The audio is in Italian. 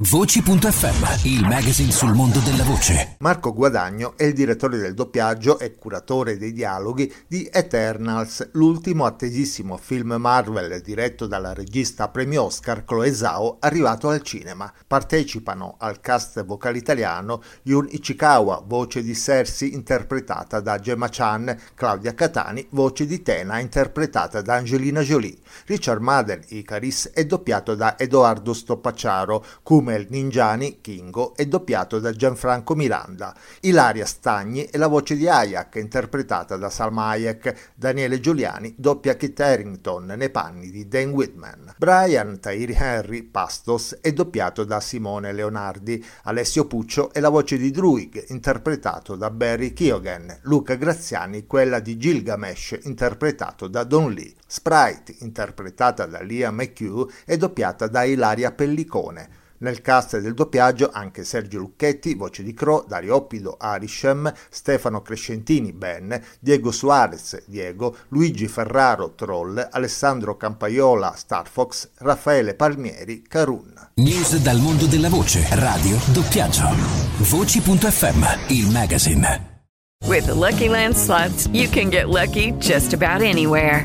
Voci.fm, il magazine sul mondo della voce. Marco Guadagno è il direttore del doppiaggio e curatore dei dialoghi di Eternals, l'ultimo attesissimo film Marvel diretto dalla regista premio Oscar Chloe Zhao arrivato al cinema. Partecipano al cast vocale italiano Yun Ichikawa, voce di Cersei interpretata da Gemma Chan, Claudia Catani, voce di Tena interpretata da Angelina Jolie, Richard Madden, Icaris è doppiato da Edoardo Stoppacciaro, Kumel Ninjani, Kingo è doppiato da Gianfranco Miranda, Ilaria Stagni è la voce di Ayak interpretata da Salma Hayek, Daniele Giuliani doppia Kit Harington nei panni di Dan Whitman, Brian Tairi Henry Pastos è doppiato da Simone Leonardi, Alessio Puccio è la voce di Druig interpretato da Barry Keoghan, Luca Graziani quella di Gilgamesh interpretato da Don Lee, Sprite interpretata da Lia McHugh è doppiata da Ilaria Pellicone. Nel cast del doppiaggio anche Sergio Lucchetti, voce di Cro, Dario Oppido, Arishem, Stefano Crescentini, Ben, Diego Suarez, Diego, Luigi Ferraro, Troll, Alessandro Campaiola, Starfox, Raffaele Palmieri, Carun. News dal mondo della voce, radio, doppiaggio. Voci.fm, il magazine. With the Lucky Land slots, you can get lucky just about anywhere.